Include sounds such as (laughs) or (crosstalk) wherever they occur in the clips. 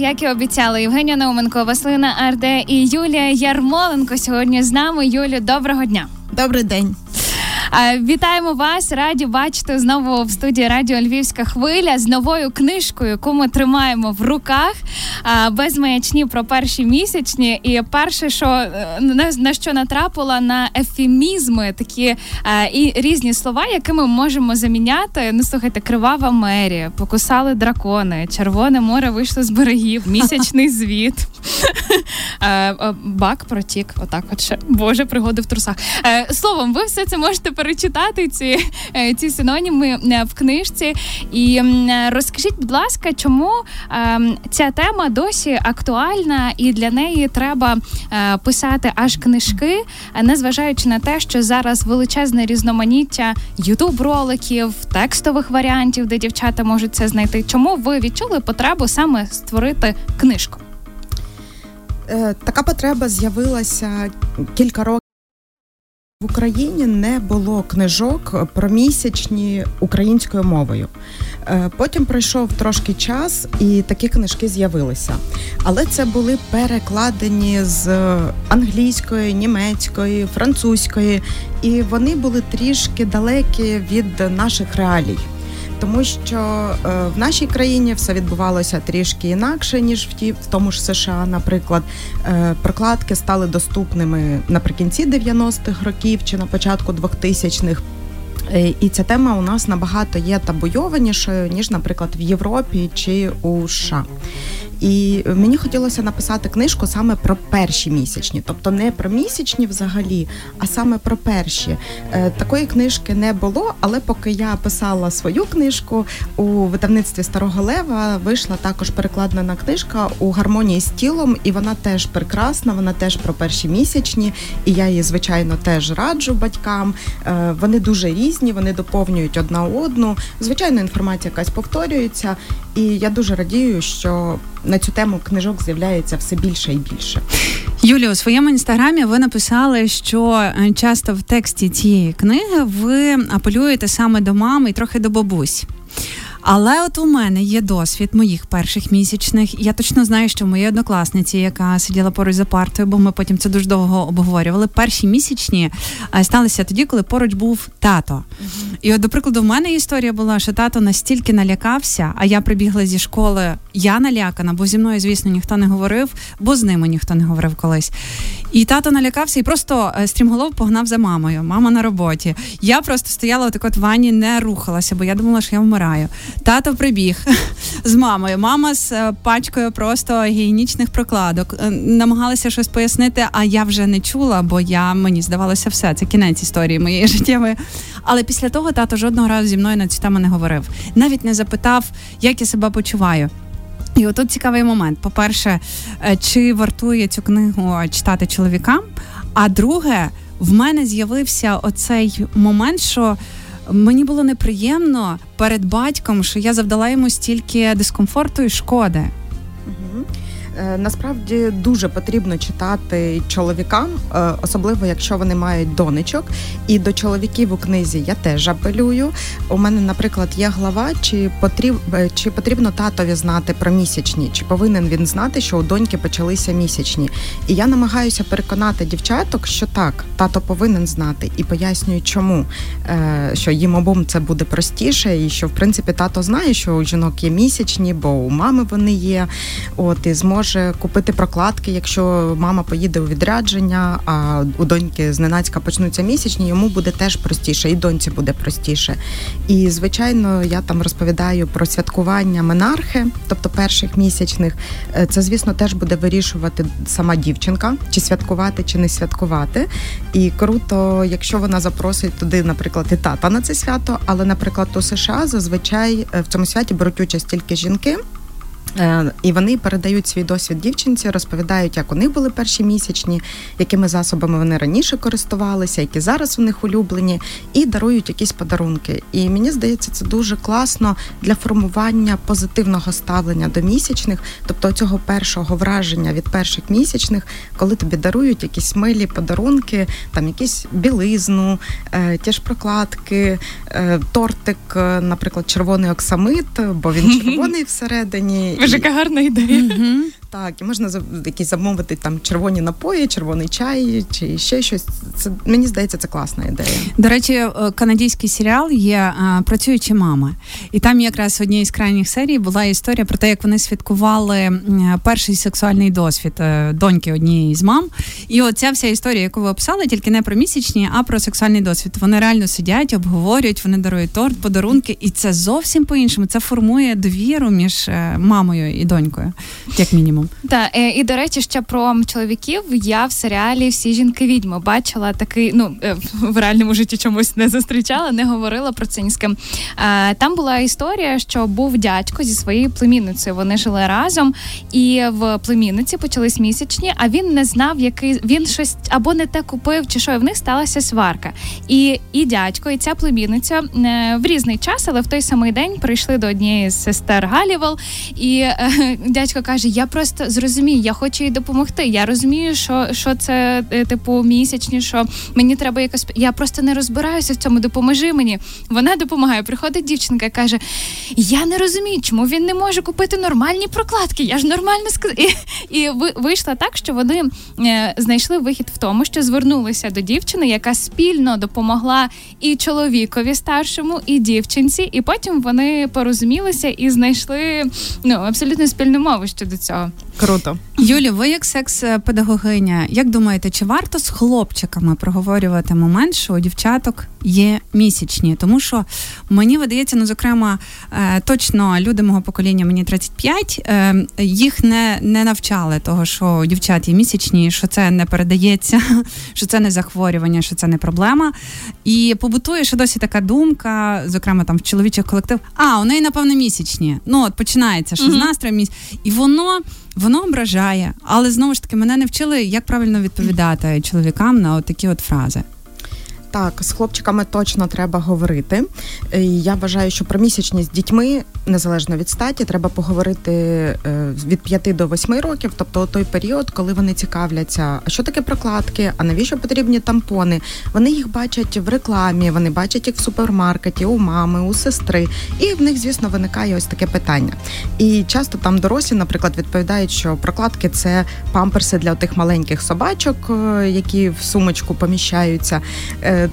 як і обіцяли, Євгенія Науменко, Василина Арде і Юлія Ярмоленко сьогодні з нами. Юлю, доброго дня. Добрий день. Вітаємо вас, раді бачити знову в студії Радіо Львівська хвиля з новою книжкою, яку ми тримаємо в руках без маячні про перші місячні. І перше, що е, на що натрапила на ефемізми, такі е, і різні слова, якими ми можемо заміняти. Ну слухайте, кривава мерія, покусали дракони, червоне море вийшло з берегів, місячний (laughs) звіт. Е, бак протік. Отак, от ще боже, пригоди в трусах. Словом, ви все це можете перечитати ці е, ці синоніми е, в книжці. І розкажіть, будь ласка, чому ем, ця тема досі актуальна, і для неї треба е, писати аж книжки, незважаючи на те, що зараз величезне різноманіття ютуб-роликів, текстових варіантів, де дівчата можуть це знайти. Чому ви відчули потребу саме створити книжку? Така потреба з'явилася кілька років. В Україні не було книжок про місячні українською мовою. Е, потім пройшов трошки час, і такі книжки з'явилися. Але це були перекладені з англійської, німецької, французької, і вони були трішки далекі від наших реалій тому що е, в нашій країні все відбувалося трішки інакше ніж в ті в тому ж США. Наприклад, е, прокладки стали доступними наприкінці 90-х років чи на початку 2000-х. Е, і ця тема у нас набагато є табуйованішою ніж, наприклад, в Європі чи у США. І мені хотілося написати книжку саме про перші місячні, тобто не про місячні взагалі, а саме про перші. Е, такої книжки не було, але поки я писала свою книжку у видавництві Старого Лева, вийшла також перекладена книжка у гармонії з тілом, і вона теж прекрасна, вона теж про перші місячні, і я її, звичайно, теж раджу батькам. Е, вони дуже різні, вони доповнюють одна одну. Звичайно, інформація якась повторюється, і я дуже радію, що на цю тему книжок з'являється все більше і більше. Юлія, у своєму інстаграмі ви написали, що е, часто в тексті цієї книги ви апелюєте саме до мами і трохи до бабусь. Але от у мене є досвід моїх перших місячних. Я точно знаю, що моїй однокласниці, яка сиділа поруч за партою, бо ми потім це дуже довго обговорювали. Перші місячні е, сталися тоді, коли поруч був тато. Uh-huh. І от, до прикладу, в мене історія була, що тато настільки налякався, а я прибігла зі школи. Я налякана, бо зі мною, звісно, ніхто не говорив, бо з ними ніхто не говорив колись. І тато налякався і просто е, стрімголов погнав за мамою. Мама на роботі. Я просто стояла отак от в ванні, не рухалася, бо я думала, що я вмираю. Тато прибіг з мамою. Мама з е, пачкою просто гігієнічних прокладок. Е, намагалася щось пояснити, а я вже не чула, бо я мені здавалося все. Це кінець історії моєї (laughs) життєвої. Але після того тато жодного разу зі мною на цю тему не говорив. Навіть не запитав, як я себе почуваю. І отут цікавий момент. По-перше, е, чи вартує цю книгу читати чоловікам? А друге, в мене з'явився оцей момент, що мені було неприємно перед батьком, що я завдала йому стільки дискомфорту і шкоди. Е, насправді дуже потрібно читати чоловікам, е, особливо якщо вони мають донечок. І до чоловіків у книзі я теж апелюю. У мене, наприклад, є глава, чи потріб, е, чи потрібно татові знати про місячні, чи повинен він знати, що у доньки почалися місячні. І я намагаюся переконати дівчаток, що так, тато повинен знати, і пояснюю, чому що їм обом це буде простіше, і що в принципі тато знає, що у жінок є місячні, бо у мами вони є. От і зможе може купити прокладки, якщо мама поїде у відрядження, а у доньки зненацька почнуться місячні, йому буде теж простіше, і доньці буде простіше. І звичайно, я там розповідаю про святкування менархи, тобто перших місячних. Е, це, звісно, теж буде вирішувати сама дівчинка, чи святкувати, чи не святкувати. І круто, якщо вона запросить туди, наприклад, і тата на це свято, але, наприклад, у США зазвичай е, в цьому святі беруть участь тільки жінки. Е, і вони передають свій досвід дівчинці, розповідають, як у них були перші місячні, якими засобами вони раніше користувалися, які зараз у них улюблені, і дарують якісь подарунки. І мені здається, це дуже класно для формування позитивного ставлення до місячних, тобто цього першого враження від перших місячних, коли тобі дарують якісь милі подарунки, там якісь білизну, е, ті ж прокладки, е, тортик, наприклад, червоний оксамит, бо він (laughs) червоний всередині Боже, яка гарна ідея. Угу. Так, і можна якісь замовити там червоні напої, червоний чай чи ще щось. Це мені здається, це класна ідея. До речі, е, канадський серіал є е, працюючі мами, і там якраз в одній з крайніх серій була історія про те, як вони святкували перший сексуальний досвід е, доньки однієї з мам. І оця вся історія, яку ви описали, тільки не про місячні, а про сексуальний досвід. Вони реально сидять, обговорюють, вони дарують торт, подарунки, і це зовсім по іншому. Це формує довіру між мамою і донькою, як мінімум мінімум. Так, е, і до речі, ще про чоловіків я в серіалі Всі жінки відьми бачила такий. Ну е, в реальному житті чомусь не зустрічала, не говорила про це ні з ким. Е, там була історія, що був дядько зі своєю племінницею. Вони жили разом, і в племінниці почались місячні. А він не знав, який він щось або не те купив, чи що і в них сталася сварка. І і дядько, і ця племінниця в різний час, але в той самий день прийшли до однієї з сестер Галівел, і (laughs) дядько каже: Я просто просто зрозумій, я хочу їй допомогти. Я розумію, що що це е, типу місячні, що мені треба якось. Я просто не розбираюся в цьому. Допоможи мені. Вона допомагає. Приходить дівчинка і каже: Я не розумію, чому він не може купити нормальні прокладки. Я ж нормально сказала. І, і вийшла так, що вони е, знайшли вихід в тому, що звернулися до дівчини, яка спільно допомогла і чоловікові старшому, і дівчинці. І потім вони порозумілися і знайшли ну абсолютно спільну мову щодо цього. Круто. Юлі, ви як секс-педагогиня, як думаєте, чи варто з хлопчиками проговорювати момент, що у дівчаток є місячні? Тому що мені видається, ну зокрема, е, точно люди мого покоління, мені 35, е, їх не не навчали того, що у дівчат є місячні, що це не передається, (laughs) що це не захворювання, що це не проблема. І побутує ще досі така думка, зокрема там в чоловічих колектив, а у неї, напевно, місячні. Ну от починається що mm-hmm. з настроєм місяць. І воно воно ображає, але знову ж таки мене не вчили, як правильно відповідати чоловікам на такі от фрази. Так, з хлопчиками точно треба говорити. Я вважаю, що про місячні з дітьми, незалежно від статі, треба поговорити е, від 5 до 8 років, тобто той період, коли вони цікавляться, а що таке прокладки, а навіщо потрібні тампони. Вони їх бачать в рекламі, вони бачать їх в супермаркеті, у мами, у сестри. І в них, звісно, виникає ось таке питання. І часто там дорослі, наприклад, відповідають, що прокладки це памперси для тих маленьких собачок, е, які в сумочку поміщаються.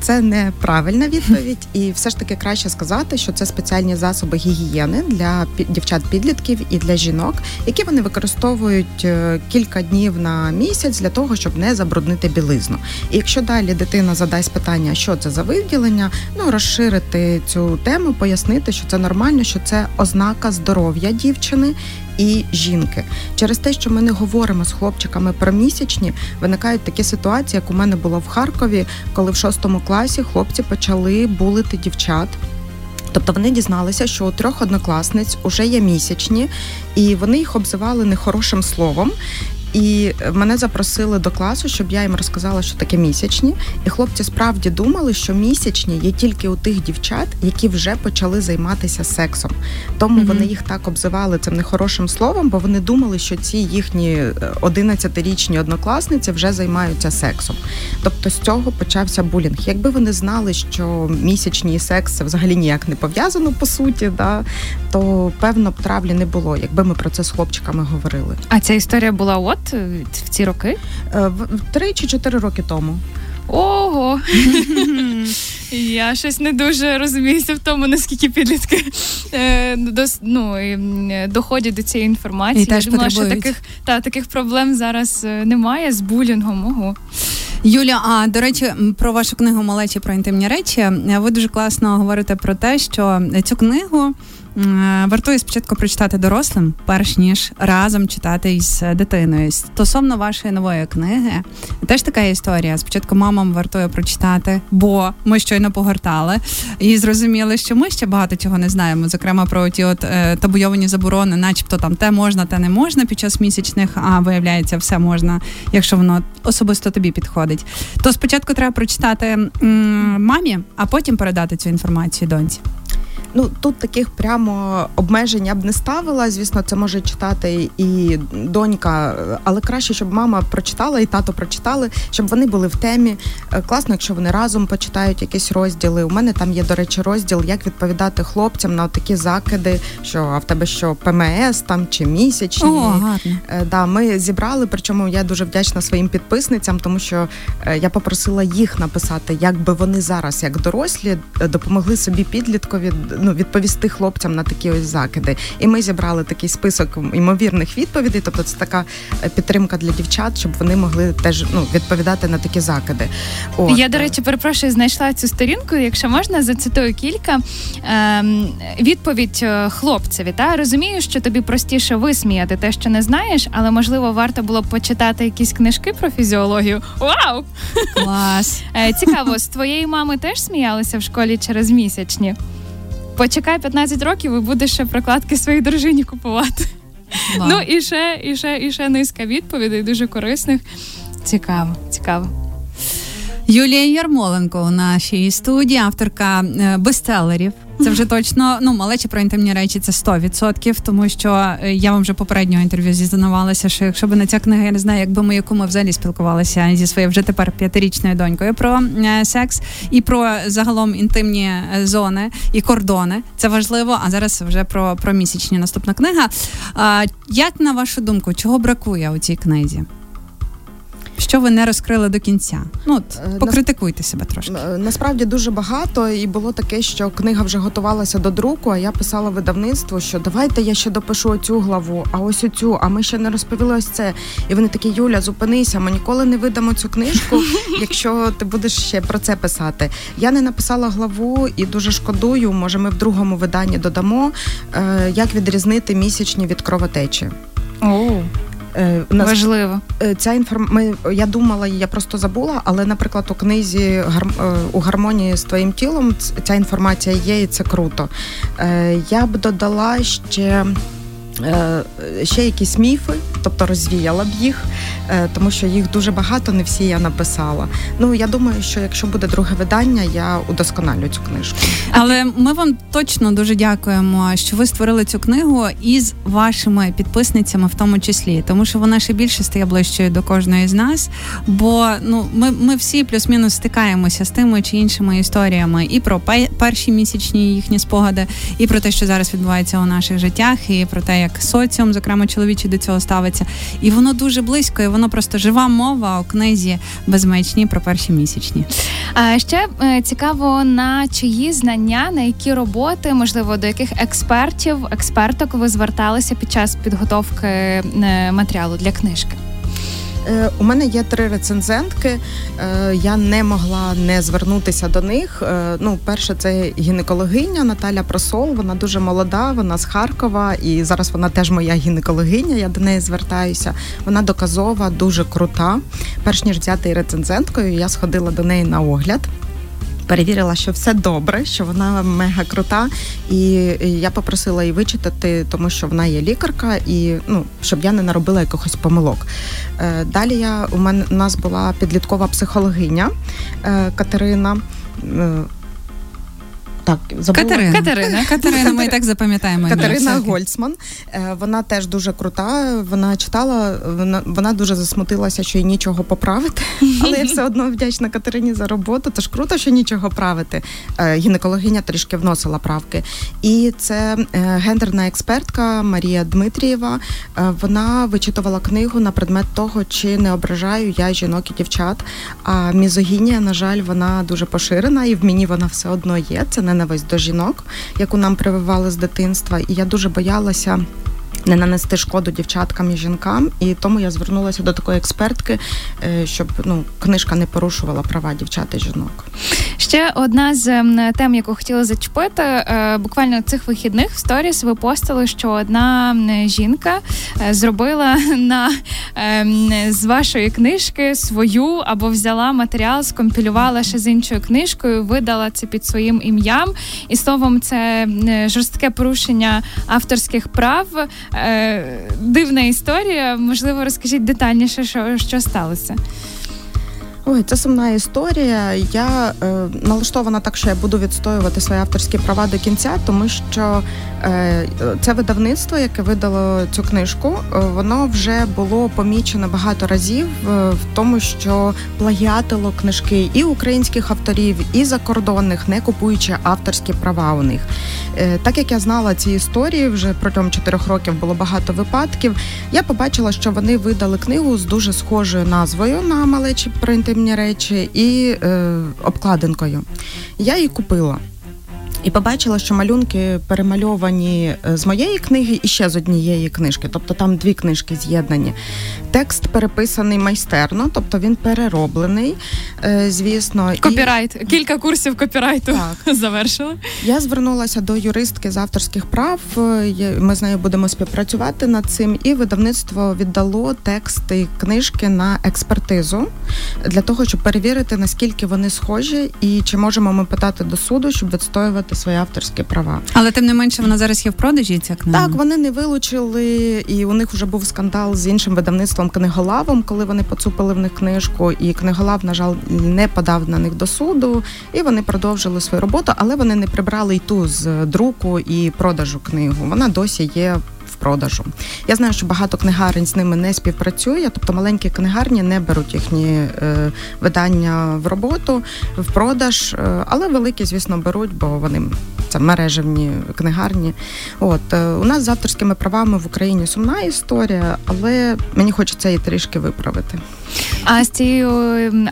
Це неправильна відповідь, і все ж таки краще сказати, що це спеціальні засоби гігієни для дівчат-підлітків і для жінок, які вони використовують е, кілька днів на місяць для того, щоб не забруднити білизну. І якщо далі дитина задасть питання, що це за виділення, ну розширити цю тему, пояснити, що це нормально, що це ознака здоров'я дівчини і жінки. Через те, що ми не говоримо з хлопчиками про місячні, виникають такі ситуації, як у мене було в Харкові, коли в шостому класі хлопці почали булити дівчат. Тобто вони дізналися, що у трьох однокласниць уже є місячні, і вони їх обзивали нехорошим словом. І мене запросили до класу, щоб я їм розказала, що таке місячні. І хлопці справді думали, що місячні є тільки у тих дівчат, які вже почали займатися сексом. Тому mm-hmm. вони їх так обзивали цим нехорошим словом, бо вони думали, що ці їхні 11-річні е, однокласниці вже займаються сексом. Тобто з цього почався булінг. Якби вони знали, що місячні і секс це взагалі ніяк не пов'язано по суті, да, то певно б травлі не було, якби ми про це з хлопчиками говорили. А ця історія була от в ці роки? Е, три чи чотири роки тому. Ого! (laughs) Я щось не дуже розуміюся в тому, наскільки підлітки е, ну, е, доходять до цієї інформації. І теж Я думала, що таких та, таких проблем зараз немає з булінгом. Ого. Юля, а до речі, про вашу книгу Малечі про інтимні речі. Ви дуже класно говорите про те, що цю книгу вартує спочатку прочитати дорослим, перш ніж разом читати із дитиною. Стосовно вашої нової книги, теж така історія. Спочатку мамам вартує прочитати, бо ми щойно погортали і зрозуміли, що ми ще багато чого не знаємо. Зокрема, про ті от е, табуйовані заборони, начебто там те можна, те не можна під час місячних, а виявляється, все можна, якщо воно особисто тобі підходить. То спочатку треба прочитати м- мамі, а потім передати цю інформацію доньці. Ну тут таких прямо обмежень я б не ставила. Звісно, це може читати і донька, але краще, щоб мама прочитала і тато прочитали, щоб вони були в темі. Е, класно, якщо вони разом почитають якісь розділи. У мене там є, до речі, розділ, як відповідати хлопцям на такі закиди, що а в тебе що ПМС там чи місячні. О, гарно. Е, да, ми зібрали. Причому я дуже вдячна своїм підписницям, тому що е, я попросила їх написати, як би вони зараз, як дорослі, допомогли собі підліткові ну, відповісти хлопцям на такі ось закиди. І ми зібрали такий список ймовірних відповідей. Тобто, це така підтримка для дівчат, щоб вони могли теж ну відповідати на такі закиди. От. Я до речі, перепрошую, знайшла цю сторінку. Якщо можна, зацитую кілька ем, відповідь е, хлопцеві. Та розумію, що тобі простіше висміяти те, що не знаєш, але можливо варто було б почитати якісь книжки про фізіологію. Вау! Клас! Е, цікаво, з твоєї мами теж сміялися в школі через місячні. Почекай 15 років і будеш ще прокладки своїй дружині купувати. Wow. Ну і ще, і ще, і ще низка відповідей, дуже корисних. Цікаво, цікаво. Юлія Ярмоленко у нашій студії, авторка е, бестселерів. Це вже точно ну малечі про інтимні речі це 100%, тому що е, я вам вже попереднього інтерв'ю зізнавалася, що якщо б не ця книга, я не знаю, якби ми яку ми взагалі спілкувалися зі своєю вже тепер п'ятирічною донькою про е, секс і про загалом інтимні зони і кордони. Це важливо. А зараз вже про, про місячні наступна книга. Як на вашу думку, чого бракує у цій книзі? Що ви не розкрили до кінця? Ну от, е, покритикуйте себе трошки. Е, насправді дуже багато, і було таке, що книга вже готувалася до друку. А я писала видавництву, що давайте я ще допишу оцю главу, а ось оцю, а ми ще не розповіли ось це. І вони такі, Юля, зупинися, ми ніколи не видамо цю книжку, (laughs) якщо ти будеш ще про це писати. Я не написала главу і дуже шкодую. Може, ми в другому виданні додамо, е, як відрізнити місячні від кровотечі. Oh. Е, нас, Важливо. Е, ця інформ... Я думала, я просто забула, але, наприклад, у книзі гар... Е, у гармонії з твоїм тілом ця інформація є, і це круто. Я б додала ще. Ще якісь міфи, тобто розвіяла б їх, е, тому що їх дуже багато, не всі я написала. Ну я думаю, що якщо буде друге видання, я удосконалю цю книжку. Але ми вам точно дуже дякуємо, що ви створили цю книгу із вашими підписницями, в тому числі, тому що вона ще більше стає ближчою до кожної з нас. Бо ну ми ми всі плюс-мінус стикаємося з тими чи іншими історіями і про перші місячні їхні спогади, і про те, що зараз відбувається у наших життях, і про те, як соціум, зокрема чоловічі до цього ставиться. І воно дуже близько, і воно просто жива мова у книзі безмечні про перші місячні. А ще е, цікаво на чиї знання, на які роботи, можливо, до яких експертів, експерток ви зверталися під час підготовки е, матеріалу для книжки. Е, у мене є три рецензентки. Е, я не могла не звернутися до них. Е, ну, перше, це гінекологиня Наталя Просол. Вона дуже молода, вона з Харкова, і зараз вона теж моя гінекологиня. Я до неї звертаюся. Вона доказова, дуже крута. Перш ніж взяти рецензенткою, я сходила до неї на огляд перевірила, що все добре, що вона мега крута, і я попросила її вичитати, тому що вона є лікарка, і ну щоб я не наробила якихось помилок. Е, далі я у мене у нас була підліткова психологиня е, Катерина. Так, забула. Катерина. Катерина. Катерина, ми і так запам'ятаємо. Катерина Гольцман. Е, вона теж дуже крута. Вона читала, вона вона дуже засмутилася, що їй нічого поправити. (laughs) Але я все одно вдячна Катерині за роботу. Тож круто, що нічого правити. Е, гінекологиня трішки вносила правки. І це е, гендерна експертка Марія Дмитрієва. Вона вичитувала книгу на предмет того, чи не ображаю я жінок і дівчат. А мізогінія, на жаль, вона дуже поширена, і в мені вона все одно є. Це не ненависть до жінок, яку нам прививали з дитинства, і я дуже боялася не нанести шкоду дівчаткам і жінкам, і тому я звернулася до такої експертки, е, щоб ну книжка не порушувала права дівчат і жінок. Ще одна з ем, тем, яку хотіла зачепити, е, буквально цих вихідних в сторіс ви постили, що одна жінка е, зробила (laughs) на ем, з вашої книжки свою або взяла матеріал, скомпілювала ще з іншою книжкою, видала це під своїм ім'ям, і словом, це жорстке порушення авторських прав. Е, дивна історія. Можливо, розкажіть детальніше, що, що сталося. Ой, це сумна історія. Я е, налаштована так, що я буду відстоювати свої авторські права до кінця, тому що е, це видавництво, яке видало цю книжку, е, воно вже було помічено багато разів е, в тому, що плагіатило книжки і українських авторів, і закордонних, не купуючи авторські права у них. Е, так як я знала ці історії, вже протягом чотирьох років було багато випадків. Я побачила, що вони видали книгу з дуже схожою назвою на малечі про інтимні речі і е, обкладинкою. Я її купила. І побачила, що малюнки перемальовані е, з моєї книги і ще з однієї книжки, тобто там дві книжки з'єднані. Текст переписаний майстерно, тобто він перероблений, е, звісно. Копірайт. І... Кілька курсів копірайту так. (laughs) завершили. Я звернулася до юристки з авторських прав. Е, ми з нею будемо співпрацювати над цим, і видавництво віддало тексти книжки на експертизу для того, щоб перевірити, наскільки вони схожі, і чи можемо ми питати до суду, щоб відстоювати свої авторські права. Але тим не менше вона зараз є в продажі. Ця книга? Так, вони не вилучили, і у них вже був скандал з іншим видавництвом книголавом, коли вони поцупили в них книжку. І книголав, на жаль, не подав на них до суду, і вони продовжили свою роботу, але вони не прибрали й ту з друку і продажу книгу. Вона досі є продажу. Я знаю, що багато книгарень з ними не співпрацює, тобто маленькі книгарні не беруть їхні е, видання в роботу, в продаж, е, але великі, звісно, беруть, бо вони це мережевні книгарні. От е, у нас з авторськими правами в Україні сумна історія, але мені хочеться її трішки виправити. А з цією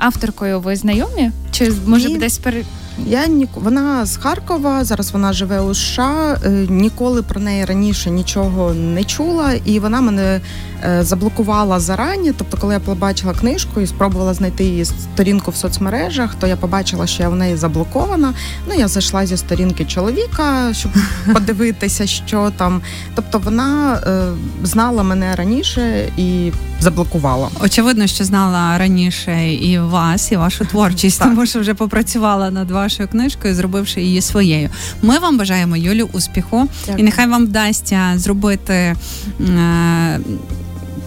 авторкою ви знайомі? Чи може Ні. десь пере... Я ні, вона з Харкова. Зараз вона живе у США. Е, ніколи про неї раніше нічого не чула, і вона мене е, заблокувала зарані. Тобто, коли я побачила книжку і спробувала знайти її сторінку в соцмережах, то я побачила, що я в неї заблокована. Ну я зайшла зі сторінки чоловіка, щоб (laughs) подивитися, що там. Тобто, вона е, знала мене раніше і заблокувала. Очевидно, що знала раніше і вас, і вашу творчість, тому що вже попрацювала над вашою книжкою, зробивши її своєю. Ми вам бажаємо Юлю успіху, Дякую. і нехай вам вдасться зробити.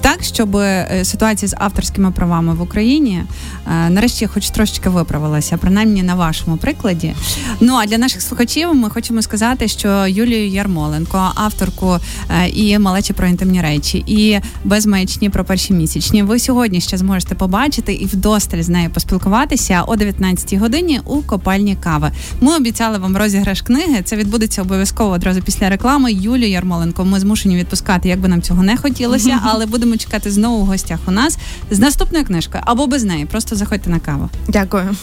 Так, щоб е, ситуація з авторськими правами в Україні е, нарешті, хоч трошечки виправилася, принаймні на вашому прикладі. Ну а для наших слухачів ми хочемо сказати, що Юлію Ярмоленко, авторку е, і малечі про інтимні речі, і без маячні про перші місячні, ви сьогодні ще зможете побачити і вдосталь з нею поспілкуватися о 19-й годині у копальні кави. Ми обіцяли вам розіграш книги. Це відбудеться обов'язково одразу після реклами. Юлію Ярмоленко. Ми змушені відпускати, як би нам цього не хотілося, (laughs) але чекати знову в гостях у нас з наступною книжкою або без неї. Просто заходьте на каву. Дякую.